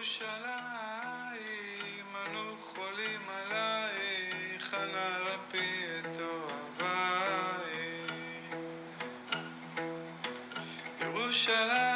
ירושלים, אנו חולים עלייך, אנא רפי את אוהבייך. ירושלים,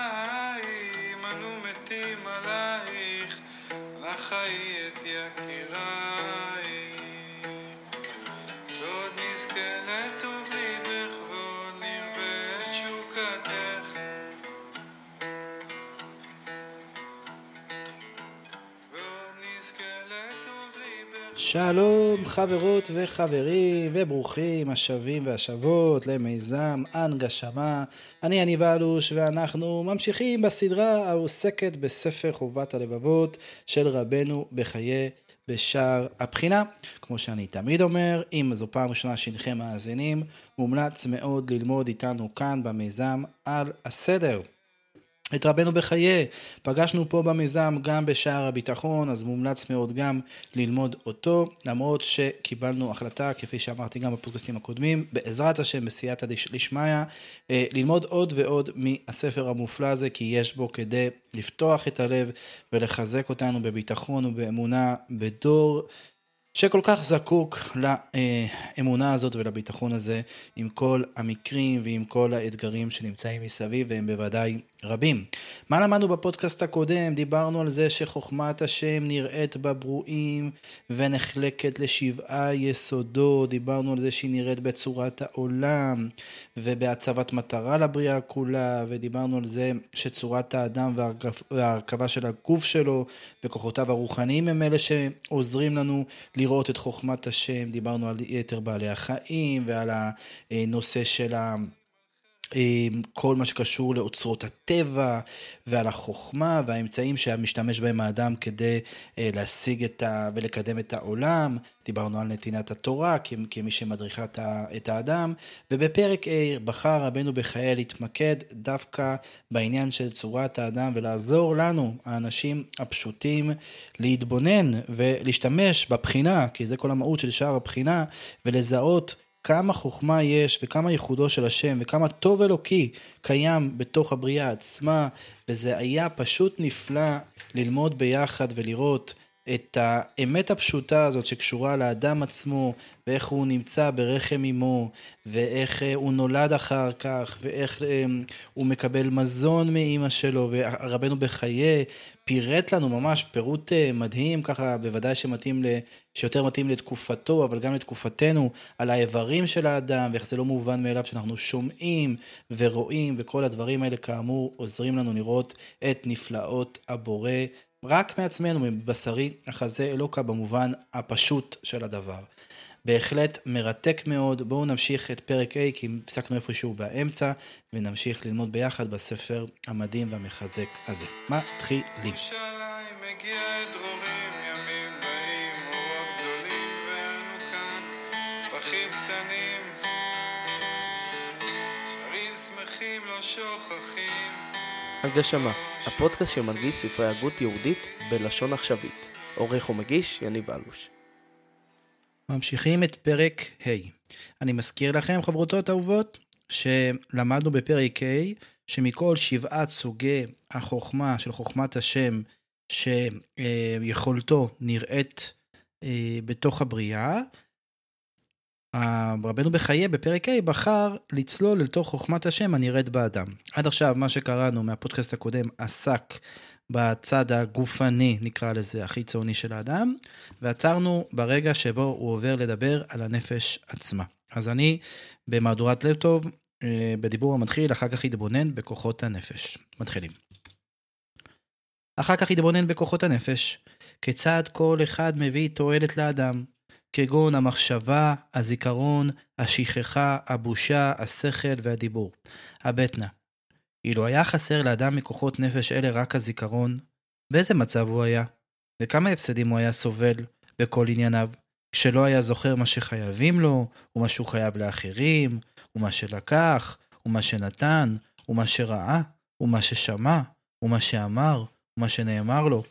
שלום חברות וחברים וברוכים השבים והשבות למיזם הנגשמה. אני יניב אלוש ואנחנו ממשיכים בסדרה העוסקת בספר חובת הלבבות של רבנו בחיי בשער הבחינה. כמו שאני תמיד אומר, אם זו פעם ראשונה שהנכם מאזינים, מומלץ מאוד ללמוד איתנו כאן במיזם על הסדר. את רבנו בחיי. פגשנו פה במיזם גם בשער הביטחון, אז מומלץ מאוד גם ללמוד אותו, למרות שקיבלנו החלטה, כפי שאמרתי גם בפודקאסטים הקודמים, בעזרת השם, בסייעתא דשמיא, אה, ללמוד עוד ועוד מהספר המופלא הזה, כי יש בו כדי לפתוח את הלב ולחזק אותנו בביטחון ובאמונה בדור שכל כך זקוק לאמונה הזאת ולביטחון הזה עם כל המקרים ועם כל האתגרים שנמצאים מסביב והם בוודאי רבים. מה למדנו בפודקאסט הקודם? דיברנו על זה שחוכמת השם נראית בברואים ונחלקת לשבעה יסודות, דיברנו על זה שהיא נראית בצורת העולם ובהצבת מטרה לבריאה כולה, ודיברנו על זה שצורת האדם וההרכבה של הגוף שלו וכוחותיו הרוחניים הם אלה שעוזרים לנו לראות את חוכמת השם, דיברנו על יתר בעלי החיים ועל הנושא של ה... כל מה שקשור לאוצרות הטבע ועל החוכמה והאמצעים שהמשתמש בהם האדם כדי אה, להשיג את ה... ולקדם את העולם. דיברנו על נתינת התורה כמי שמדריכה את האדם, ובפרק A בחר רבנו בחיי להתמקד דווקא בעניין של צורת האדם ולעזור לנו, האנשים הפשוטים, להתבונן ולהשתמש בבחינה, כי זה כל המהות של שער הבחינה, ולזהות כמה חוכמה יש וכמה ייחודו של השם וכמה טוב אלוקי קיים בתוך הבריאה עצמה, וזה היה פשוט נפלא ללמוד ביחד ולראות את האמת הפשוטה הזאת שקשורה לאדם עצמו, ואיך הוא נמצא ברחם אמו, ואיך אה, הוא נולד אחר כך, ואיך אה, הוא מקבל מזון מאימא שלו, ורבנו בחיי פירט לנו ממש פירוט אה, מדהים, ככה בוודאי שמתאים, שיותר מתאים לתקופתו, אבל גם לתקופתנו, על האיברים של האדם, ואיך זה לא מובן מאליו שאנחנו שומעים ורואים, וכל הדברים האלה כאמור עוזרים לנו לראות את נפלאות הבורא. רק מעצמנו, מבשרי החזה אלוקה במובן הפשוט של הדבר. בהחלט מרתק מאוד, בואו נמשיך את פרק A כי הפסקנו איפשהו באמצע ונמשיך ללמוד ביחד בספר המדהים והמחזק הזה. מתחילים. הגשמה, הפודקאסט שמנגיש ספרי הגות יהודית בלשון עכשווית. עורך ומגיש יניב אלוש. ממשיכים את פרק ה'. אני מזכיר לכם, חברותות אהובות, שלמדנו בפרק ה' שמכל שבעת סוגי החוכמה של חוכמת השם, שיכולתו נראית אה, בתוך הבריאה, רבנו בחיי בפרק ה' בחר לצלול לתוך חוכמת השם הנראית באדם. עד עכשיו מה שקראנו מהפודקאסט הקודם עסק בצד הגופני, נקרא לזה, החיצוני של האדם, ועצרנו ברגע שבו הוא עובר לדבר על הנפש עצמה. אז אני במהדורת לב טוב, אה, בדיבור המתחיל, אחר כך יתבונן בכוחות הנפש. מתחילים. אחר כך יתבונן בכוחות הנפש, כיצד כל אחד מביא תועלת לאדם, כגון המחשבה, הזיכרון, השכחה, הבושה, השכל והדיבור. הבטנה. אילו היה חסר לאדם מכוחות נפש אלה רק הזיכרון, באיזה מצב הוא היה? וכמה הפסדים הוא היה סובל בכל ענייניו, כשלא היה זוכר מה שחייבים לו, ומה שהוא חייב לאחרים, ומה שלקח, ומה שנתן, ומה שראה, ומה ששמע, ומה שאמר, ומה שנאמר לו,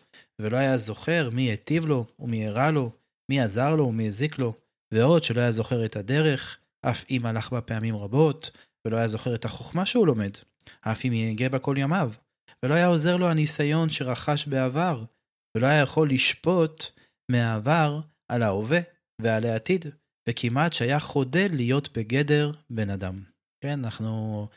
ולא היה זוכר מי היטיב לו, ומי הרע לו, מי עזר לו ומי הזיק לו, ועוד שלא היה זוכר את הדרך, אף אם הלך בה פעמים רבות, ולא היה זוכר את החוכמה שהוא לומד, אף אם יהגה בה כל ימיו, ולא היה עוזר לו הניסיון שרכש בעבר, ולא היה יכול לשפוט מהעבר על ההווה ועל העתיד, וכמעט שהיה חודל להיות בגדר בן אדם. כן, אנחנו,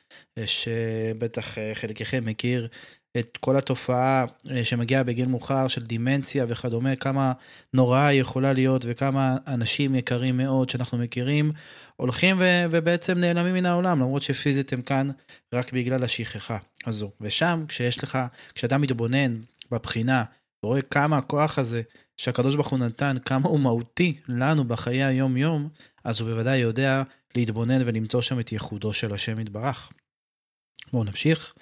שבטח אה, חלקכם מכיר את כל התופעה אה, שמגיעה בגיל מאוחר של דימנציה וכדומה, כמה נוראה היא יכולה להיות וכמה אנשים יקרים מאוד שאנחנו מכירים הולכים ו- ובעצם נעלמים מן העולם, למרות שפיזית הם כאן רק בגלל השכחה הזו. ושם, כשיש לך, כשאדם מתבונן בבחינה ורואה כמה הכוח הזה שהקדוש ברוך הוא נתן, כמה הוא מהותי לנו בחיי היום-יום, אז הוא בוודאי יודע להתבונן ולמצוא שם את ייחודו של השם יתברך. בואו נמשיך.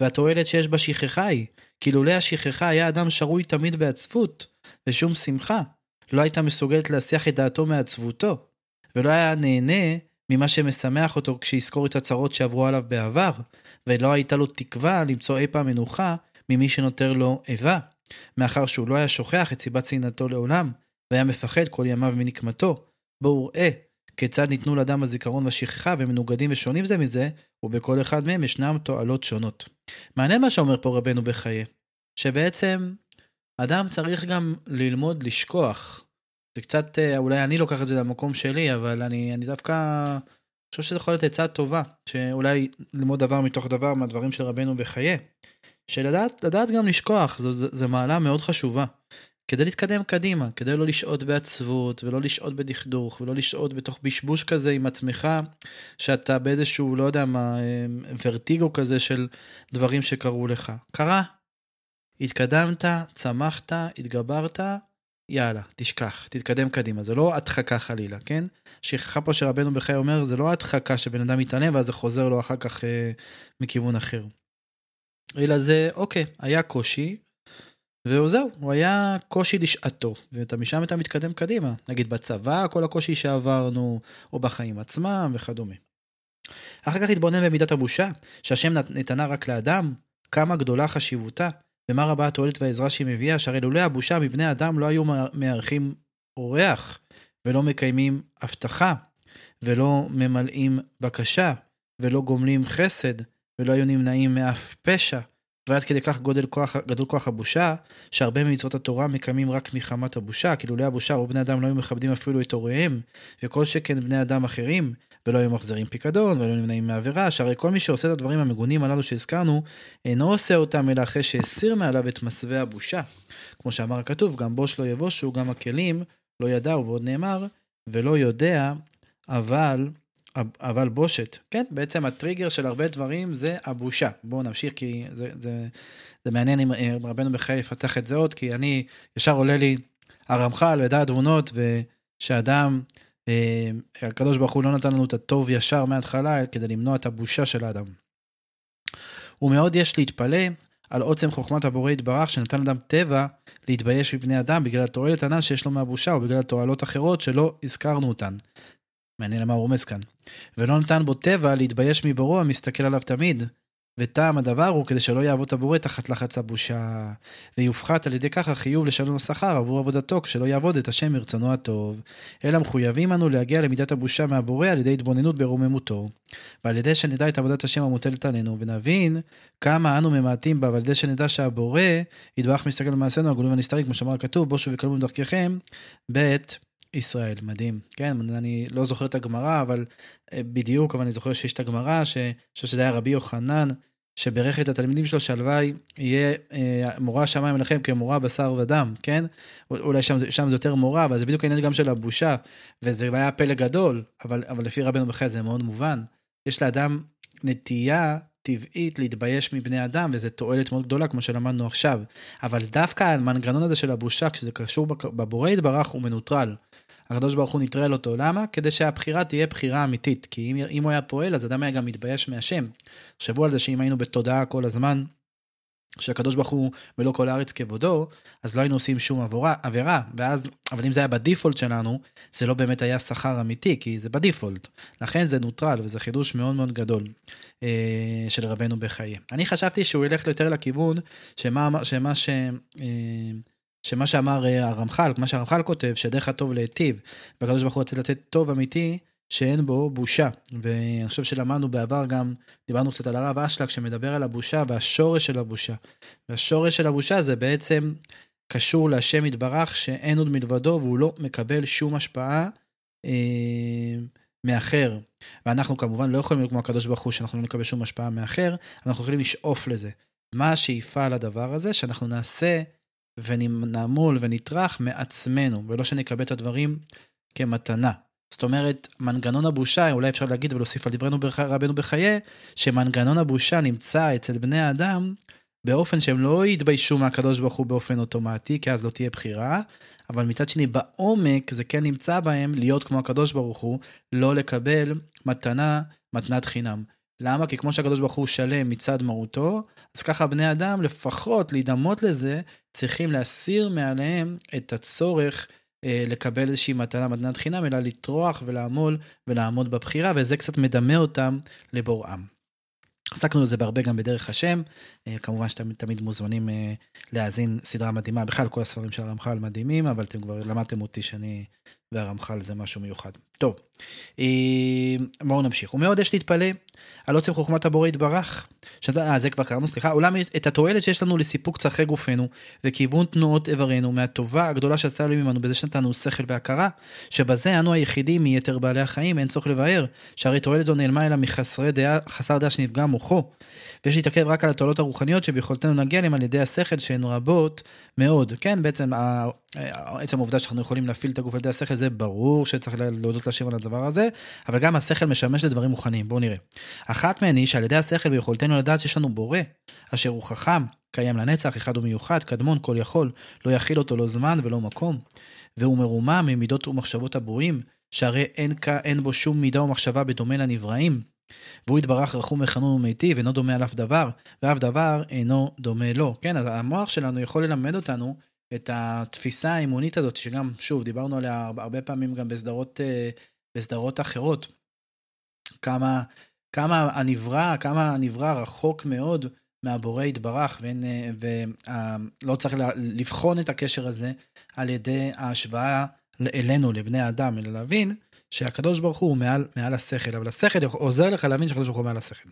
והתועלת שיש בשכחה היא, כי לולא השכחה היה אדם שרוי תמיד בעצבות, ושום שמחה. לא הייתה מסוגלת להסיח את דעתו מעצבותו, ולא היה נהנה ממה שמשמח אותו כשיזכור את הצרות שעברו עליו בעבר, ולא הייתה לו תקווה למצוא אי פעם מנוחה ממי שנותר לו איבה, מאחר שהוא לא היה שוכח את סיבת שנאתו לעולם, והיה מפחד כל ימיו מנקמתו. בואו ראה כיצד ניתנו לאדם הזיכרון והשכחה, והם מנוגדים ושונים זה מזה, ובכל אחד מהם ישנם תועלות שונות. מעניין מה שאומר פה רבנו בחיי, שבעצם אדם צריך גם ללמוד לשכוח. זה קצת, אה, אולי אני לוקח את זה למקום שלי, אבל אני, אני דווקא חושב שזה יכול להיות עצה טובה, שאולי ללמוד דבר מתוך דבר מהדברים של רבנו בחיי. שלדעת לדעת גם לשכוח, זו, זו, זו מעלה מאוד חשובה. כדי להתקדם קדימה, כדי לא לשהות בעצבות, ולא לשהות בדכדוך, ולא לשהות בתוך בשבוש כזה עם עצמך, שאתה באיזשהו, לא יודע מה, אה, ורטיגו כזה של דברים שקרו לך. קרה, התקדמת, צמחת, התגברת, יאללה, תשכח, תתקדם קדימה. זה לא הדחקה חלילה, כן? שכחה פה שרבנו בחיי אומר, זה לא הדחקה שבן אדם מתעלם ואז זה חוזר לו אחר כך אה, מכיוון אחר. אלא זה, אוקיי, היה קושי, וזהו, הוא היה קושי לשעתו, ואתה משם אתה מתקדם קדימה. נגיד בצבא, כל הקושי שעברנו, או בחיים עצמם וכדומה. אחר כך התבונן במידת הבושה, שהשם נתנה רק לאדם, כמה גדולה חשיבותה, ומה רבה התועלת והעזרה שהיא מביאה, שהרי לולא הבושה מבני אדם לא היו מארחים אורח, ולא מקיימים הבטחה, ולא ממלאים בקשה, ולא גומלים חסד, ולא היו נמנעים מאף פשע. ועד כדי כך גודל כוח, גדול כוח הבושה, שהרבה ממצוות התורה מקיימים רק מחמת הבושה, כי לולא הבושה רוב בני אדם לא היו מכבדים אפילו את הוריהם, וכל שכן בני אדם אחרים, ולא היו מחזירים פיקדון, ולא נמנעים מעבירה, שהרי כל מי שעושה את הדברים המגונים הללו שהזכרנו, אינו עושה אותם אלא אחרי שהסיר מעליו את מסווה הבושה. כמו שאמר הכתוב, גם בוש לא יבושו, גם הכלים לא ידעו, ועוד נאמר, ולא יודע, אבל אבל בושת. כן, בעצם הטריגר של הרבה דברים זה הבושה. בואו נמשיך, כי זה, זה, זה מעניין אם רבנו בחיי יפתח את זה עוד, כי אני, ישר עולה לי הרמח"ל ודעת תבונות, ושאדם, אה, הקדוש ברוך הוא לא נתן לנו את הטוב ישר מההתחלה, כדי למנוע את הבושה של האדם. ומאוד יש להתפלא על עוצם חוכמת הבורא יתברך, שנתן אדם טבע להתבייש מפני אדם בגלל התועלת הנ"ל שיש לו מהבושה, או בגלל תועלות אחרות שלא הזכרנו אותן. מעניין למה הוא רומז כאן. ולא נתן בו טבע להתבייש מבורו המסתכל עליו תמיד. וטעם הדבר הוא כדי שלא יעבוד הבורא תחת לחץ הבושה, ויופחת על ידי כך החיוב לשלם לו שכר עבור עבודתו, כשלא יעבוד את השם מרצונו הטוב. אלא מחויבים אנו להגיע למידת הבושה מהבורא על ידי התבוננות ברוממותו, ועל ידי שנדע את עבודת השם המוטלת עלינו, ונבין כמה אנו ממעטים בה, ועל ידי שנדע שהבורא יתברך מסתכל במעשינו הגלויים הנסתרים, כמו שאמר הכתוב, בושו וקלמו דרככם, ב' ישראל, מדהים. כן, אני לא זוכר את הגמרא, אבל אה, בדיוק, אבל אני זוכר שיש את הגמרא, שאני חושב שזה היה רבי יוחנן, שברך את התלמידים שלו שהלוואי יהיה אה, מורה שמיים לכם כמורה בשר ודם, כן? אולי שם, שם זה יותר מורה, אבל זה בדיוק העניין גם של הבושה, וזה היה פלא גדול, אבל, אבל לפי רבנו בחיי זה מאוד מובן. יש לאדם נטייה טבעית להתבייש מבני אדם, וזו תועלת מאוד גדולה, כמו שלמדנו עכשיו. אבל דווקא המנגנון הזה של הבושה, כשזה קשור בבורא יתברך, הוא מנוטרל. הקדוש ברוך הוא נטרל אותו, למה? כדי שהבחירה תהיה בחירה אמיתית, כי אם, אם הוא היה פועל, אז אדם היה גם מתבייש מהשם. תחשבו על זה שאם היינו בתודעה כל הזמן, שהקדוש ברוך הוא מלוא כל הארץ כבודו, אז לא היינו עושים שום עבורה, עבירה, ואז, אבל אם זה היה בדיפולט שלנו, זה לא באמת היה שכר אמיתי, כי זה בדיפולט. לכן זה נוטרל, וזה חידוש מאוד מאוד גדול אה, של רבנו בחיי. אני חשבתי שהוא ילך יותר לכיוון שמה, שמה ש... אה, שמה שאמר אה, הרמח"ל, מה שהרמח"ל כותב, שדרך הטוב להיטיב, והקדוש ברוך הוא רוצה לתת טוב אמיתי, שאין בו בושה. ואני חושב שלמדנו בעבר גם, דיברנו קצת על הרב אשלג, שמדבר על הבושה והשורש של הבושה. והשורש של הבושה זה בעצם קשור להשם יתברך שאין עוד מלבדו והוא לא מקבל שום השפעה אה, מאחר. ואנחנו כמובן לא יכולים להיות כמו הקדוש ברוך הוא שאנחנו לא נקבל שום השפעה מאחר, אנחנו יכולים לשאוף לזה. מה השאיפה לדבר הזה? שאנחנו נעשה ונעמול ונטרח מעצמנו, ולא שנקבל את הדברים כמתנה. זאת אומרת, מנגנון הבושה, אולי אפשר להגיד ולהוסיף על דברנו רבנו בחיי, שמנגנון הבושה נמצא אצל בני האדם באופן שהם לא יתביישו מהקדוש ברוך הוא באופן אוטומטי, כי אז לא תהיה בחירה, אבל מצד שני, בעומק זה כן נמצא בהם להיות כמו הקדוש ברוך הוא, לא לקבל מתנה, מתנת חינם. למה? כי כמו שהקדוש ברוך הוא שלם מצד מהותו, אז ככה בני אדם, לפחות להידמות לזה, צריכים להסיר מעליהם את הצורך אה, לקבל איזושהי מתנה, מתנת חינם, אלא לטרוח ולעמול ולעמוד בבחירה, וזה קצת מדמה אותם לבוראם. עסקנו בזה בהרבה גם בדרך השם, אה, כמובן שאתם תמיד מוזמנים אה, להאזין סדרה מדהימה, בכלל כל הספרים של הרמח"ל מדהימים, אבל אתם כבר למדתם אותי שאני והרמח"ל זה משהו מיוחד. טוב, אה, בואו נמשיך. ומאוד יש להתפלא על עוצם חוכמת הבורא יתברך. שאתה, אה, זה כבר קראנו, סליחה. אולם את התועלת שיש לנו לסיפוק צרכי גופנו וכיוון תנועות איברינו מהטובה הגדולה שעשה אלוהים עמנו בזה שנתנו שכל והכרה, שבזה אנו היחידים מיתר בעלי החיים, אין צורך לבאר, שהרי תועלת זו נעלמה אלא מחסר דעה, דעה שנפגע מוחו. ויש להתעכב רק על התועלות הרוחניות שביכולתנו להגיע אליהם על ידי השכל שהן רבות מאוד. כן, בעצם עצם העובדה שאנחנו יכולים להפעיל את הגוף על ידי השכל זה ברור שצריך להודות להשם על הדבר הזה, אבל גם השכל משמש לדברים מוכנים, בואו נראה. אחת מהן היא שעל ידי השכל ביכולתנו לדעת שיש לנו בורא, אשר הוא חכם, קיים לנצח, אחד ומיוחד, קדמון, כל יכול, לא יכיל אותו לא זמן ולא מקום, והוא מרומם ממידות ומחשבות הברואים, שהרי אין, אין בו שום מידה ומחשבה בדומה לנבראים. והוא יתברך רחום וחנון ומיטיב, אינו דומה על אף דבר, ואף דבר אינו דומה לו. כן, אז המוח שלנו יכול ללמד אותנו את התפיסה האמונית הזאת, שגם, שוב, דיברנו עליה הרבה פעמים גם בסדרות, אה, בסדרות אחרות. כמה, כמה הנברא, כמה הנברא רחוק מאוד מהבורא יתברך, ואין, אה, ולא צריך לבחון את הקשר הזה על ידי ההשוואה אלינו, לבני האדם, אלא להבין שהקדוש ברוך הוא מעל, מעל השכל, אבל השכל עוזר לך להבין שהקדוש ברוך הוא מעל השכל.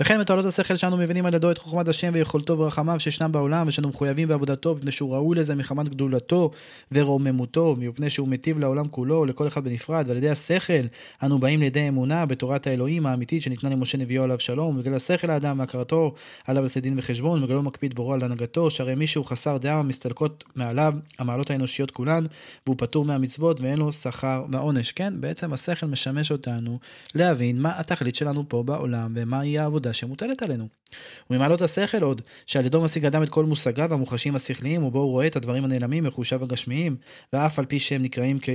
וכן מתועלות השכל שאנו מבינים על ידו את חוכמת השם ויכולתו ורחמיו שישנם בעולם ושאנו מחויבים בעבודתו מפני שהוא ראוי לזה מחמת גדולתו ורוממותו מפני שהוא מיטיב לעולם כולו ולכל אחד בנפרד ועל ידי השכל אנו באים לידי אמונה בתורת האלוהים האמיתית שניתנה למשה נביאו עליו שלום ובגלל השכל האדם והכרתו עליו לתת דין וחשבון ובגללו מקפיד בורו על הנהגתו שהרי מי שהוא חסר דעה מסתלקות מעליו המעלות האנושיות כולן והוא פטור מהמצוות ואין לו שכר ועונש כן בעצם השכל משמש אותנו להבין מה התכלית שלנו פה בעולם ומהי העבודה שמוטלת עלינו. וממעלות השכל עוד, שעל ידו משיג אדם את כל מושגיו המוחשים השכליים, ובו הוא רואה את הדברים הנעלמים מחושיו הגשמיים, ואף על פי שהם נקראים. אה,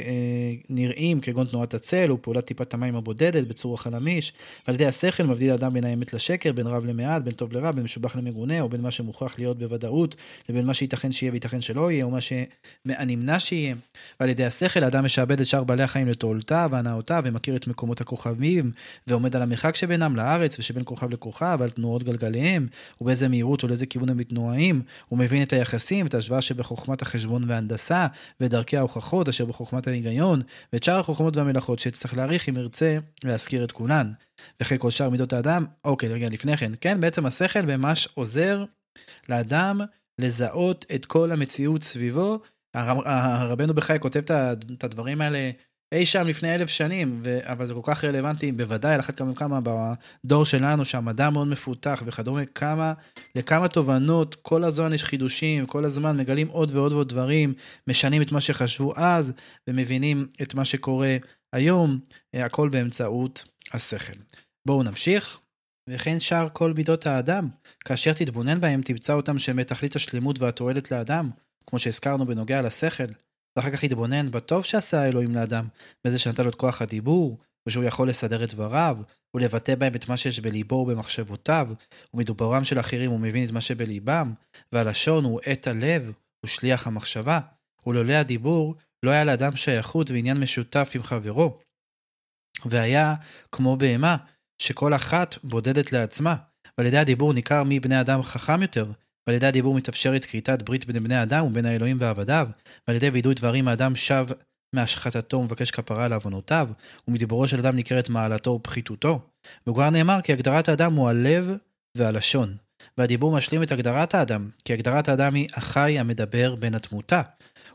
נראים כגון תנועת הצל, ופעולת טיפת המים הבודדת בצור החלמיש, ועל ידי השכל מבדיל אדם בין האמת לשקר, בין רב למעט, בין טוב לרע, בין משובח למגונה, או בין מה שמוכרח להיות בוודאות, לבין מה שייתכן שיהיה וייתכן שלא יהיה, או מה שנמנע שיהיה. ועל ידי השכל האדם משעבד את שאר בעלי החיים לתועלותיו והנאותיו, ומכיר את מקומות הכוכבים, ועומד על המרחק שבינם לארץ, ושבין כוכב לכוכב, ועל תנועות גלגל גליהם, ובאיזה מהירות ולאיזה כיוון הם מתנועים. הוא מבין את היחסים, את ההשוואה שבחוכמת החשבון וההנדסה, ואת דרכי ההוכחות אשר בחוכמת ההיגיון, ואת שאר החוכמות והמלאכות שיצטרך להעריך אם ירצה להזכיר את כולן. וכן כל שאר מידות האדם, אוקיי, רגע, לפני כן, כן, בעצם השכל ממש עוזר לאדם לזהות את כל המציאות סביבו. הרבנו בחי כותב את הדברים האלה אי שם לפני אלף שנים, ו... אבל זה כל כך רלוונטי, בוודאי על אחת כמה וכמה בדור שלנו, שהמדע מאוד מפותח וכדומה, כמה, לכמה תובנות, כל הזמן יש חידושים, כל הזמן מגלים עוד ועוד ועוד דברים, משנים את מה שחשבו אז, ומבינים את מה שקורה היום, אה, הכל באמצעות השכל. בואו נמשיך. וכן שאר כל מידות האדם, כאשר תתבונן בהם תמצא אותם שהם בתכלית השלמות והתועלת לאדם, כמו שהזכרנו בנוגע לשכל. ואחר כך יתבונן בטוב שעשה האלוהים לאדם, בזה שנתן לו את כוח הדיבור, ושהוא יכול לסדר את דבריו, ולבטא בהם את מה שיש בליבו ובמחשבותיו, ומדוברם של אחרים הוא מבין את מה שבליבם, והלשון הוא עת הלב, הוא שליח המחשבה, ולולא הדיבור, לא היה לאדם שייכות ועניין משותף עם חברו. והיה כמו בהמה, שכל אחת בודדת לעצמה, ועל ידי הדיבור ניכר מי בני אדם חכם יותר, ועל ידי הדיבור מתאפשרת כריתת ברית בין בני אדם ובין האלוהים ועבדיו, ועל ידי וידוי דברים האדם שב מהשחטתו ומבקש כפרה לעוונותיו, ומדיבורו של אדם ניכרת מעלתו ופחיתותו. וכבר נאמר כי הגדרת האדם הוא הלב והלשון. והדיבור משלים את הגדרת האדם, כי הגדרת האדם היא החי המדבר בין התמותה,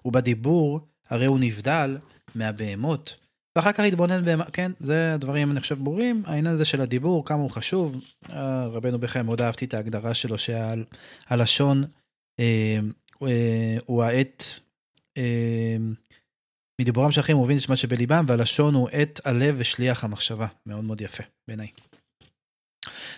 ובדיבור הרי הוא נבדל מהבהמות. ואחר כך התבונן בהם, כן, זה הדברים אני חושב ברורים, העניין הזה של הדיבור, כמה הוא חשוב. אה, רבנו בכם, מאוד אהבתי את ההגדרה שלו שהלשון אה, אה, הוא העט, אה, מדיבורם של אחרים הוא מבין את מה שבליבם, והלשון הוא עט הלב ושליח המחשבה. מאוד מאוד יפה, בעיניי.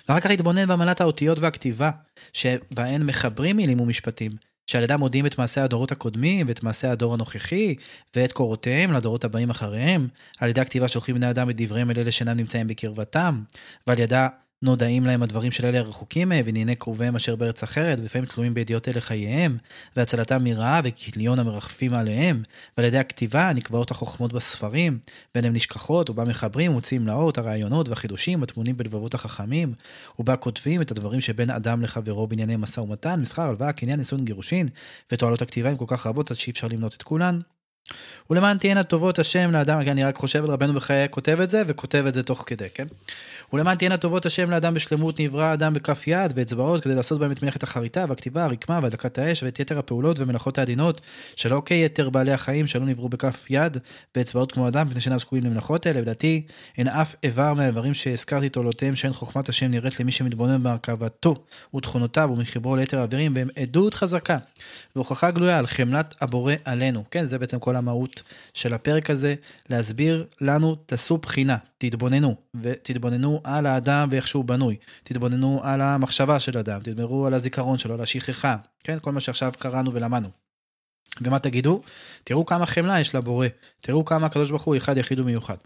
ואחר כך התבונן במעלת האותיות והכתיבה, שבהן מחברים מילים ומשפטים, שעל ידם מודיעים את מעשי הדורות הקודמים, ואת מעשי הדור הנוכחי, ואת קורותיהם לדורות הבאים אחריהם. על ידי הכתיבה שולחים בני אדם את דבריהם אל אלה שאינם נמצאים בקרבתם, ועל ידה נודעים להם הדברים של אלה הרחוקים מהם, וענייני קרוביהם אשר בארץ אחרת, ולפעמים תלויים בידיעות אלה חייהם, והצלתם מרעה וכליון המרחפים עליהם, ועל ידי הכתיבה נקבעות החוכמות בספרים, בין הם נשכחות, ובה מחברים ומוציאים לאור את הרעיונות והחידושים הטמונים בלבבות החכמים, ובה כותבים את הדברים שבין אדם לחברו בענייני משא ומתן, מסחר, הלוואה, קניין, נישואין, גירושין, ותועלות הכתיבה הן כל כך רבות עד שאי אפשר למנות את כולן. ולמען תהיינה טובות השם לאדם, אני רק חושב על רבנו בחיי כותב את זה, וכותב את זה תוך כדי, כן? ולמען תהיינה טובות השם לאדם בשלמות נברא אדם בכף יד ואצבעות כדי לעשות בהם את מלאכת החריטה והכתיבה, הרקמה והדלקת האש ואת יתר הפעולות ומלאכות העדינות שלא כיתר בעלי החיים שלא נבראו בכף יד ואצבעות כמו אדם מפני שאינם זקוקים למלאכות האלה ולדעתי אין אף איבר מהאיברים שהזכרתי תולותיהם שאין חוכמת השם נראית למי שמתבונן בהרכבתו ותכונותיו ומחיברו ליתר האיברים והם עדות חזקה והוכחה גלויה על חמלת הבורא עלינו. כן זה בעצם כל המהות של הפרק הזה להסביר לנו תעשו בחינה תתבוננו ותתבוננו על האדם ואיך שהוא בנוי, תתבוננו על המחשבה של האדם, תתבוננו על הזיכרון שלו, על השכחה, כן? כל מה שעכשיו קראנו ולמדנו. ומה תגידו? תראו כמה חמלה יש לבורא, תראו כמה הקדוש ברוך הוא אחד יחיד ומיוחד.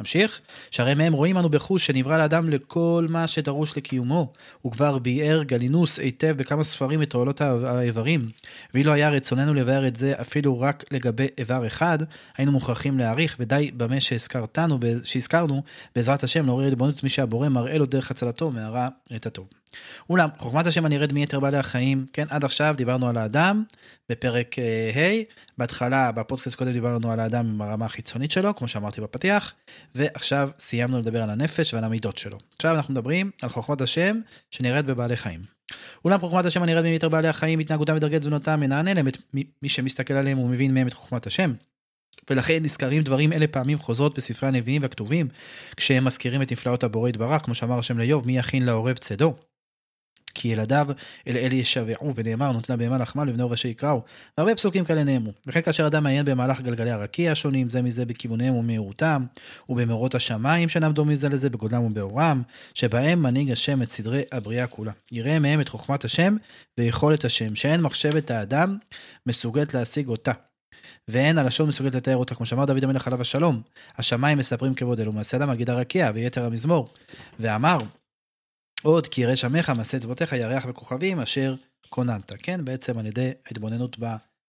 נמשיך, שהרי מהם רואים אנו בחוש שנברא לאדם לכל מה שדרוש לקיומו. הוא כבר ביאר גלינוס היטב בכמה ספרים את תועלות האיברים. ואילו היה רצוננו לבאר את זה אפילו רק לגבי איבר אחד, היינו מוכרחים להעריך, ודי במה שהזכרתנו, שהזכרנו, בעזרת השם לעורר ריבונות מי שהבורא מראה לו דרך הצלתו מהרע את הטוב. אולם, חוכמת השם הנראית מיתר בעלי החיים, כן, עד עכשיו דיברנו על האדם בפרק אה, ה', בהתחלה, בפודקאסט קודם דיברנו על האדם ברמה החיצונית שלו, כמו שאמרתי בפתיח, ועכשיו סיימנו לדבר על הנפש ועל המידות שלו. עכשיו אנחנו מדברים על חוכמת השם שנראית בבעלי חיים. אולם חוכמת השם הנראית מיתר בעלי החיים, התנהגותם ודרגי תזונתם, להם את מי שמסתכל עליהם ומבין מהם את חוכמת השם. ולכן נזכרים דברים אלה פעמים חוזרות בספרי הנביאים והכתובים, כשהם מזכירים את נפלאות הבורא יתברך, כמו שאמר השם לאיוב, מי יכין לעורב צדו. כי ילדיו אל אלה ישבעו, ונאמר נותן לבהמה לחמה לבני ובשי יקראו. והרבה פסוקים כאלה נאמרו. וכן כאשר אדם מעיין במהלך גלגלי הרקיע השונים, זה מזה בכיוניהם ומהירותם, ובמאורות השמיים שאינם דומים זה לזה בגודלם ובאורם, שבהם מנהיג השם את סדרי הבריאה כולה. יראה מהם את חוכמת השם ויכולת השם, שאין מחשבת האדם מסוגלת להשיג אותה. ואין הלשון מסוגלת לתאר אותה, כמו שאמר דוד המלך עליו השלום. השמיים מספרים כבוד אלו, מעשה אדם מגיד הרקיע ויתר המזמור. ואמר, עוד כי ירא שמך מעשה אצבעותיך ירח וכוכבים אשר כוננת. כן, בעצם על ידי ההתבוננות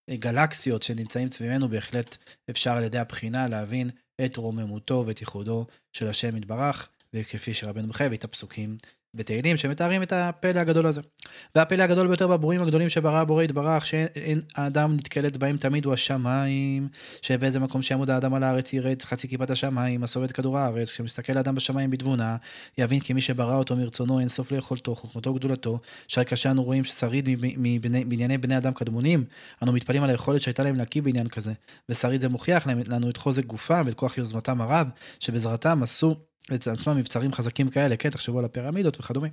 בגלקסיות שנמצאים סביבנו, בהחלט אפשר על ידי הבחינה להבין את רוממותו ואת ייחודו של השם יתברך, וכפי שרבנו מחייב את הפסוקים בתהילים שמתארים את הפלא הגדול הזה. והפלא הגדול ביותר בבורים הגדולים שברא הבורא יתברך, שאין האדם נתקלת בהם תמיד הוא השמיים, שבאיזה מקום שיעמוד האדם על הארץ ירד חצי כיפת השמיים, מסור את כדור הארץ, כשמסתכל האדם בשמיים בתבונה, יבין כי מי שברא אותו מרצונו אין סוף ליכולתו, חוכמתו וגדולתו, שהרי כאשר אנו רואים ששריד מבנייני בני אדם קדמונים, אנו מתפלאים על היכולת שהייתה להם להקיא בעניין כזה, ושריד זה מוכיח לנו את חוזק גופם ואת כוח יוזמתם הרב, שבעזרתם עשו אצל מבצרים חזקים כאלה, כן, תחשבו על הפירמידות וכדומה.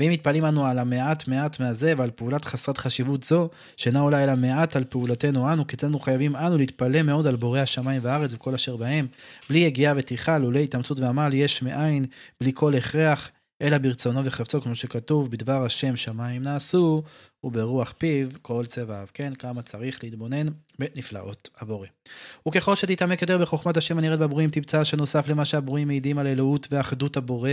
ואם מתפלאים אנו על המעט מעט מהזה ועל פעולת חסרת חשיבות זו, שאינה עולה אלא מעט על פעולתנו אנו, כיצד אנו חייבים אנו להתפלא מאוד על בורא השמיים והארץ וכל אשר בהם, בלי יגיעה וטרחה, לולא התאמצות ועמל יש מאין, בלי כל הכרח, אלא ברצונו וחפצו, כמו שכתוב, בדבר השם שמיים נעשו, וברוח פיו כל צבעיו. כן, כמה צריך להתבונן בנפלאות הבורא. וככל שתתעמק יותר בחוכמת השם הנראית בברואים, תמצא שנוסף למה שהברואים מעידים על אלוהות ואחדות הבורא,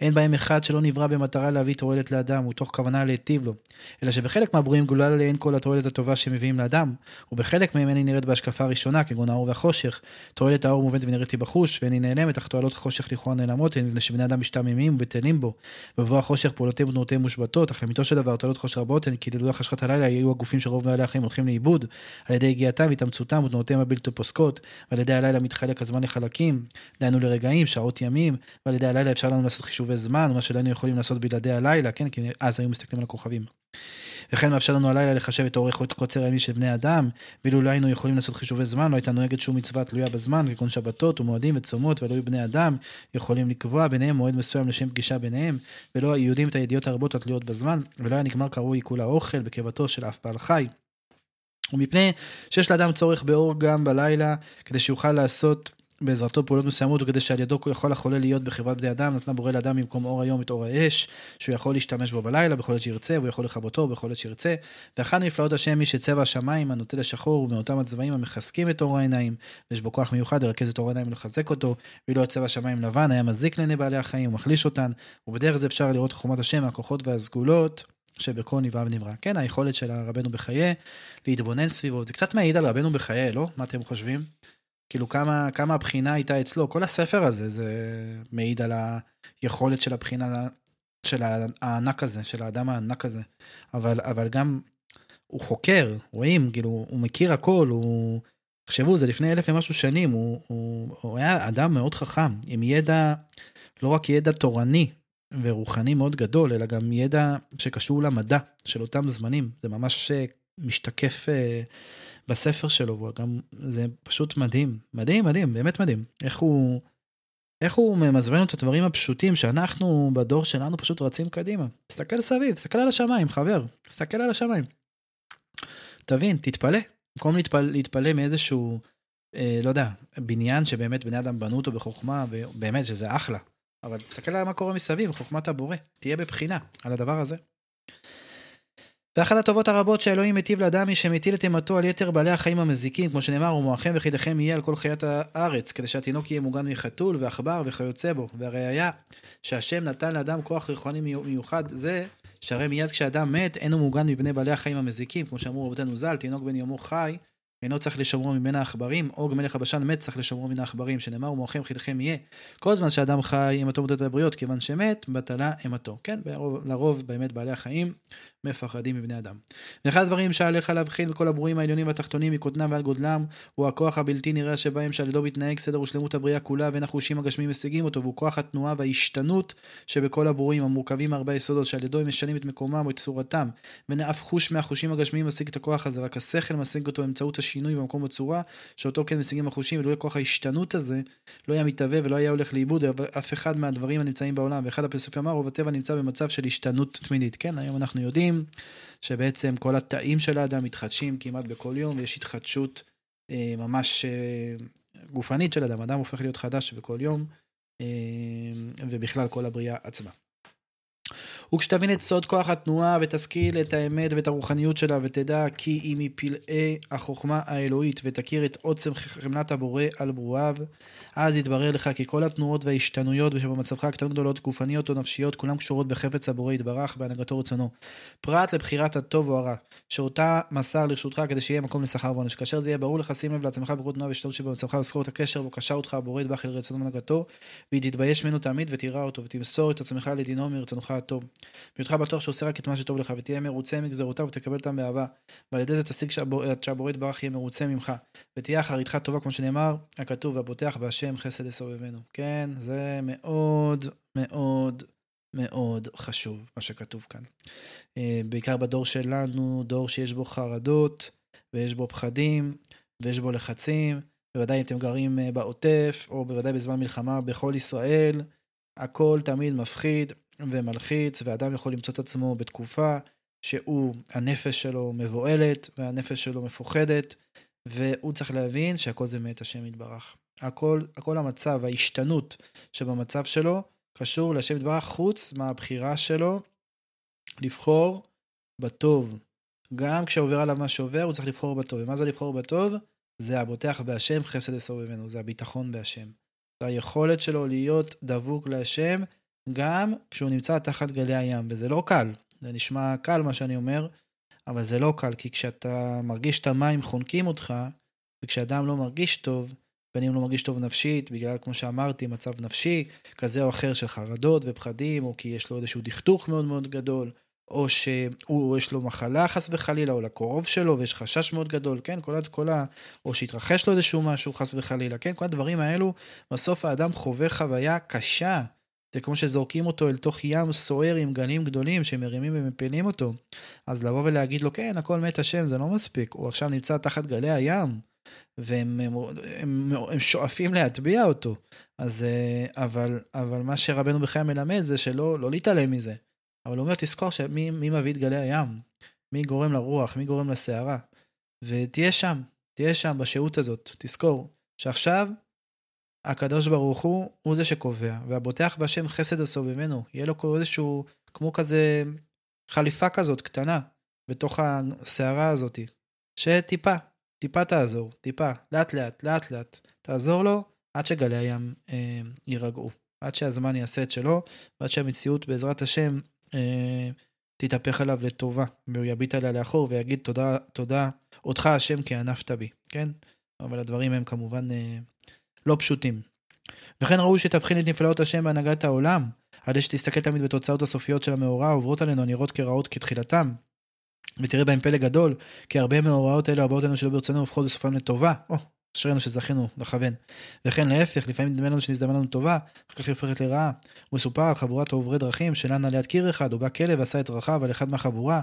אין בהם אחד שלא נברא במטרה להביא תועלת לאדם, ותוך כוונה להיטיב לו. אלא שבחלק מהברואים גלולה עליהן כל התועלת הטובה שמביאים לאדם, ובחלק מהם אין היא נראית בהשקפה הראשונה, כגון האור והחושך. תועלת האור מובנת ונראית בחוש, ואין היא נעלמת, אך תועלות החושך לכאורה נעלמות, הן מפני שבני אדם משתעממים ובטלים בו. ובבוא החושך פעולותיהם ותנועותיהם מושבתות, אך למיתו של דבר תועלות חושך רבות הן כי ללא חשכת הלילה יהיו הגופים של רוב בעלי החיים הולכים לאיבוד, על ידי הגיעתם, התאמצותם ותנועותיהם הבלתי פוסקות, ועל ידי הלילה מתחלק הזמן לחלקים, דהיינו לרגעים, שעות ימים, ועל ידי הלילה אפשר לנו לעשות חישובי זמן, מה שלא היינו יכולים לעשות בלעדי הלילה, כן, כי אז היו מסתכלים על הכוכבים. וכן מאפשר לנו הלילה לחשב את אורך קוצר הימים של בני אדם, ואילו לא היינו יכולים לעשות חישובי זמן, לא הייתה נוהגת שום מצווה תלויה בזמן, כגון שבתות ומועדים וצומות, ולא היו בני אדם יכולים לקבוע ביניהם מועד מסוים לשם פגישה ביניהם, ולא היו יודעים את הידיעות הרבות התלויות בזמן, ולא היה נגמר קרוי עיכול האוכל בקרבתו של אף בעל חי. ומפני שיש לאדם צורך באור גם בלילה, כדי שיוכל לעשות בעזרתו פעולות מסוימות, וכדי שעל ידו יכול החולה להיות בחברת בני אדם, נתנה בורא לאדם במקום אור היום את אור האש, שהוא יכול להשתמש בו בלילה, בכל עת שירצה, והוא יכול לכבותו בכל עת שירצה. ואחת מנפלאות השם היא שצבע השמיים, הנוטה לשחור, ומאותם הצבעים המחזקים את אור העיניים, ויש בו כוח מיוחד לרכז את אור העיניים ולחזק אותו, ואילו הצבע השמיים לבן היה מזיק לעיני בעלי החיים ומחליש אותן, ובדרך זה אפשר לראות חומת השם, הכוחות והסגולות. שבכל נברא ונברא. כן, היכולת של רבנו בחיי להתבונן סביבו, זה קצת מעיד על רבנו בחיי, לא? מה אתם חושבים? כאילו כמה, כמה הבחינה הייתה אצלו, כל הספר הזה זה מעיד על היכולת של הבחינה של הענק הזה, של האדם הענק הזה. אבל, אבל גם הוא חוקר, רואים, כאילו, הוא מכיר הכל, הוא... תחשבו, זה לפני אלף ומשהו שנים, הוא, הוא, הוא היה אדם מאוד חכם, עם ידע, לא רק ידע תורני ורוחני מאוד גדול, אלא גם ידע שקשור למדע של אותם זמנים. זה ממש אה, משתקף אה, בספר שלו, והוא גם, זה פשוט מדהים, מדהים, מדהים, באמת מדהים. איך הוא, איך הוא ממזמן את הדברים הפשוטים שאנחנו בדור שלנו פשוט רצים קדימה. תסתכל סביב, תסתכל על השמיים, חבר, תסתכל על השמיים. תבין, תתפלא. במקום להתפל, להתפלא מאיזשהו, אה, לא יודע, בניין שבאמת בני אדם בנו אותו בחוכמה, ובאמת שזה אחלה. אבל תסתכל על מה קורה מסביב, חוכמת הבורא. תהיה בבחינה על הדבר הזה. ואחת הטובות הרבות שאלוהים מיטיב לאדם היא שמטיל את אימתו על יתר בעלי החיים המזיקים, כמו שנאמר, ומועכם וחידכם יהיה על כל חיית הארץ, כדי שהתינוק יהיה מוגן מחתול ועכבר וכיוצא בו. והראיה שהשם נתן לאדם כוח ריחוני מיוחד זה, שהרי מיד כשאדם מת, אין הוא מוגן מפני בעלי החיים המזיקים, כמו שאמרו רבותינו ז"ל, תינוק בן יומו חי, אינו צריך לשמרו ממנה העכברים, אוג מלך הבשן מת צריך לשמרו מן העכברים, שנאמר ומועכם חיתכם יהיה. כל זמן שאדם חי אימתו מודדת הבריות, כיוון שמת, בטלה אימתו. כן, ברוב, לרוב באמת בעלי החיים מפחדים מבני אדם. ואחד הדברים שעליך להבחין בכל הברואים העליונים והתחתונים מקוטנם ועד גודלם, הוא הכוח הבלתי נראה שבהם שעל ידו מתנהג סדר ושלמות הבריאה כולה, ואין החושים הגשמיים משיגים אותו, והוא כוח התנועה וההשתנות שבכל הברואים המורכבים מהרבה יסודות, שעל ידו הם משנים את מקומם או את צורתם, ואין אף חוש מהחושים הגשמיים משיג את הכוח הזה, רק השכל משיג אותו באמצעות השינוי במקום בצורה, שאותו כן משיגים החושים, ולולא כוח ההשתנות הזה, לא היה מתהווה ולא היה הולך לאיבוד אף אחד מהדברים הנמצאים בעולם. ואחד הפילוסופים אמר, רוב הטבע נמצא במצב של השתנות תמידית. כן, היום אנחנו יודעים שבעצם כל התאים של האדם מתחדשים כמעט בכל יום, ויש התחדשות אה, ממש אה, גופנית של אדם. אדם הופך להיות חדש בכל יום, אה, ובכלל כל הבריאה עצמה. וכשתבין את סוד כוח התנועה ותשכיל את האמת ואת הרוחניות שלה ותדע כי היא מפלאי החוכמה האלוהית ותכיר את עוצם חמלת הבורא על ברואיו, אז יתברר לך כי כל התנועות וההשתנויות שבמצבך קטנות גדולות, גופניות או נפשיות, כולן קשורות בחפץ הבורא יתברך בהנהגתו רצונו. פרט לבחירת הטוב או הרע, שאותה מסר לרשותך כדי שיהיה מקום לשכר ועונש. כאשר זה יהיה ברור לך, שים לב לעצמך בכל תנועה ושתות שבמצבך לזכור את הקשר בו קשר אותך הבורא יתברך אל רצונו והנהגתו, ותתבייש ממנו תמיד ותירא אותו, ותמסור את עצמך לדינו מרצונך הטוב. בהיותך בטוח שעושה רק את מה שטוב לך, ותהיה מרוצה מגזרותיו ותקבל אותם באהבה, ועל ידי זה תשיג שהבורא יתברך יהיה מרוצה ממך, ותהיה אחריתך טובה כמו שנאמר, הכתוב, והבוטח בהשם חסד יסובבנו. כן, זה מאוד מאוד מאוד חשוב מה שכתוב כאן. אה, בעיקר בדור שלנו, דור שיש בו חרדות, ויש בו פחדים, ויש בו לחצים, בוודאי אם אתם גרים אה, בעוטף, או בוודאי בזמן מלחמה בכל ישראל, הכל תמיד מפחיד, ומלחיץ, ואדם יכול למצוא את עצמו בתקופה שהוא, הנפש שלו מבוהלת, והנפש שלו מפוחדת, והוא צריך להבין שהכל זה מאת השם יתברך. הכל, הכל המצב, ההשתנות שבמצב שלו, קשור להשם יתברך, חוץ מהבחירה שלו לבחור בטוב. גם כשעובר עליו מה שעובר, הוא צריך לבחור בטוב. ומה זה לבחור בטוב? זה הבוטח בהשם, חסד יסובבנו, זה הביטחון בהשם. זה היכולת שלו להיות דבוק להשם, גם כשהוא נמצא תחת גלי הים, וזה לא קל. זה נשמע קל מה שאני אומר, אבל זה לא קל, כי כשאתה מרגיש את המים חונקים אותך, וכשאדם לא מרגיש טוב, בין אם לא מרגיש טוב נפשית, בגלל, כמו שאמרתי, מצב נפשי כזה או אחר של חרדות ופחדים, או כי יש לו איזשהו דכדוך מאוד מאוד גדול, או שהוא, יש לו מחלה חס וחלילה, או לקרוב שלו, ויש חשש מאוד גדול, כן? כל, ה- כל ה... או שהתרחש לו איזשהו משהו חס וחלילה, כן? כל הדברים האלו, בסוף האדם חווה חוויה קשה. זה כמו שזורקים אותו אל תוך ים סוער עם גלים גדולים שמרימים ומפילים אותו. אז לבוא ולהגיד לו, כן, הכל מת השם, זה לא מספיק. הוא עכשיו נמצא תחת גלי הים, והם הם, הם, הם שואפים להטביע אותו. אז, אה, אבל, אבל מה שרבנו בחיי מלמד זה שלא לא להתעלם מזה. אבל הוא אומר, תזכור שמי מי מביא את גלי הים? מי גורם לרוח? מי גורם לסערה? ותהיה שם, תהיה שם בשהות הזאת. תזכור שעכשיו הקדוש ברוך הוא, הוא זה שקובע, והבוטח בהשם חסד הסובבנו. יהיה לו איזשהו, כמו כזה חליפה כזאת קטנה, בתוך הסערה הזאת, שטיפה, טיפה תעזור, טיפה, לאט לאט, לאט לאט, תעזור לו עד שגלי הים אה, יירגעו, עד שהזמן יעשה את שלו, ועד שהמציאות בעזרת השם אה, תתהפך עליו לטובה, והוא יביט עליה לאחור ויגיד תודה, תודה, אותך השם כי ענפת בי, כן? אבל הדברים הם כמובן אה, לא פשוטים. וכן ראוי שתבחין את נפלאות השם בהנהגת העולם, ידי שתסתכל תמיד בתוצאות הסופיות של המאורע העוברות עלינו הנראות כרעות כתחילתם. ותראה בהם פלא גדול, כי הרבה מההוראות האלה הבאות לנו שלא ברצוננו הופכות בסופם לטובה. או, אשרינו שזכינו לכוון. וכן להפך, לפעמים נדמה לנו שנזדמן לנו טובה, אחר כך היא הופכת לרעה. ומסופר על חבורת עוברי דרכים, שלנה ליד קיר אחד, ובא כלב ועשה את דרכיו על אחד מהחבורה,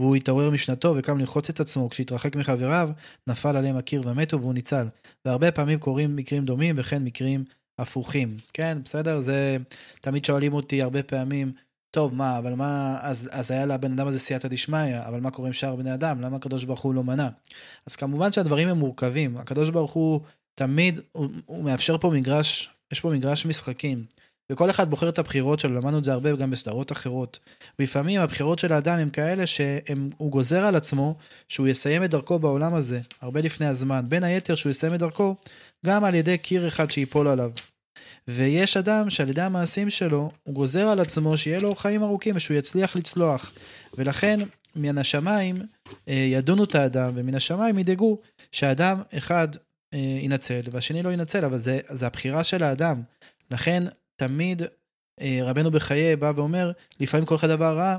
והוא התעורר משנתו וקם ללחוץ את עצמו, כשהתרחק מחבריו, נפל עליהם הקיר ומתו והוא ניצל. והרבה פעמים קורים מקרים דומים וכן מקרים הפוכים. כן, בסדר? זה... תמיד שואלים אותי הרבה פעמים, טוב, מה, אבל מה, אז, אז היה לבן אדם הזה סייעתא דשמיא, אבל מה קורה עם שאר בני אדם? למה הקדוש ברוך הוא לא מנע? אז כמובן שהדברים הם מורכבים. הקדוש ברוך הוא תמיד, הוא, הוא מאפשר פה מגרש, יש פה מגרש משחקים. וכל אחד בוחר את הבחירות שלו, למדנו את זה הרבה גם בסדרות אחרות. ולפעמים הבחירות של האדם הם כאלה שהוא גוזר על עצמו שהוא יסיים את דרכו בעולם הזה, הרבה לפני הזמן. בין היתר שהוא יסיים את דרכו גם על ידי קיר אחד שיפול עליו. ויש אדם שעל ידי המעשים שלו, הוא גוזר על עצמו שיהיה לו חיים ארוכים ושהוא יצליח לצלוח. ולכן, מן השמיים אה, ידונו את האדם, ומן השמיים ידאגו שאדם אחד אה, ינצל והשני לא ינצל, אבל זה, זה הבחירה של האדם. לכן, תמיד אה, רבנו בחיי בא ואומר, לפעמים קורה לך דבר רע,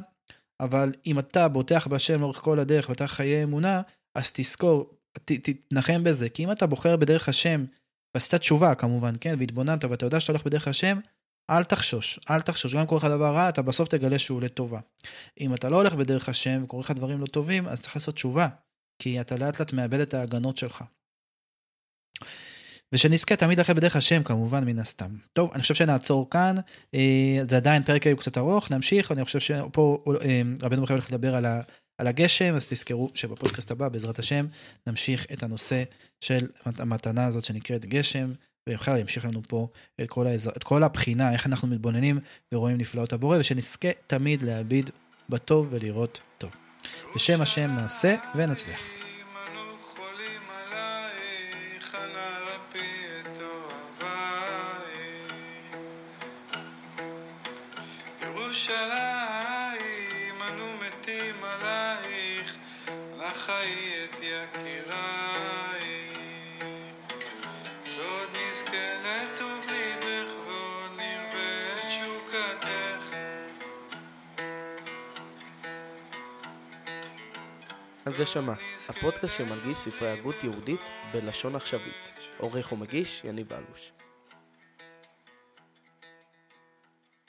אבל אם אתה בוטח בהשם לאורך כל הדרך ואתה חיי אמונה, אז תזכור, ת, תתנחם בזה. כי אם אתה בוחר בדרך השם, ועשית תשובה כמובן, כן, והתבוננת ואתה יודע שאתה הולך בדרך השם, אל תחשוש, אל תחשוש. גם אם קורה לך דבר רע, אתה בסוף תגלה שהוא לטובה. אם אתה לא הולך בדרך השם וקורה לך דברים לא טובים, אז צריך לעשות תשובה, כי אתה לאט לאט מאבד את ההגנות שלך. ושנזכה תמיד ללכת בדרך השם כמובן מן הסתם. טוב, אני חושב שנעצור כאן, אה, זה עדיין פרק היו קצת ארוך, נמשיך, אני חושב שפה אה, רבנו מחייב הולך לדבר על, על הגשם, אז תזכרו שבפודקאסט הבא, בעזרת השם, נמשיך את הנושא של המתנה הזאת שנקראת גשם, ובכלל ימשיך לנו פה את כל, האזר, את כל הבחינה, איך אנחנו מתבוננים ורואים נפלאות הבורא, ושנזכה תמיד להביט בטוב ולראות טוב. בשם השם נעשה ונצליח. הגשמה, הפודקאסט שמלגיש ספרי הגות יהודית בלשון עכשווית. עורך ומגיש יניב אלוש.